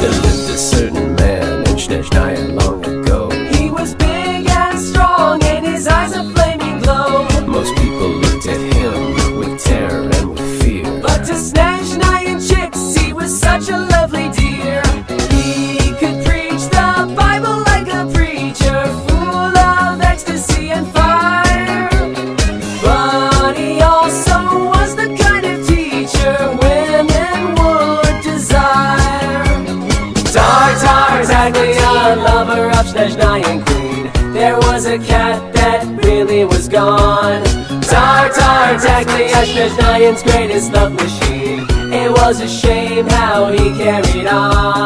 There lived a certain man in Snezhnaya long ago. He was big and strong, and his eyes a flaming glow. Most people looked at him with terror and with fear. But to Snezhnayan chicks, he was such a lovely Tar Tar Taglia, lover of Snezhnayan queen. There was a cat that really was gone. Tar Tar Taglia, Snezhnayan's greatest love machine. It was a shame how he carried on.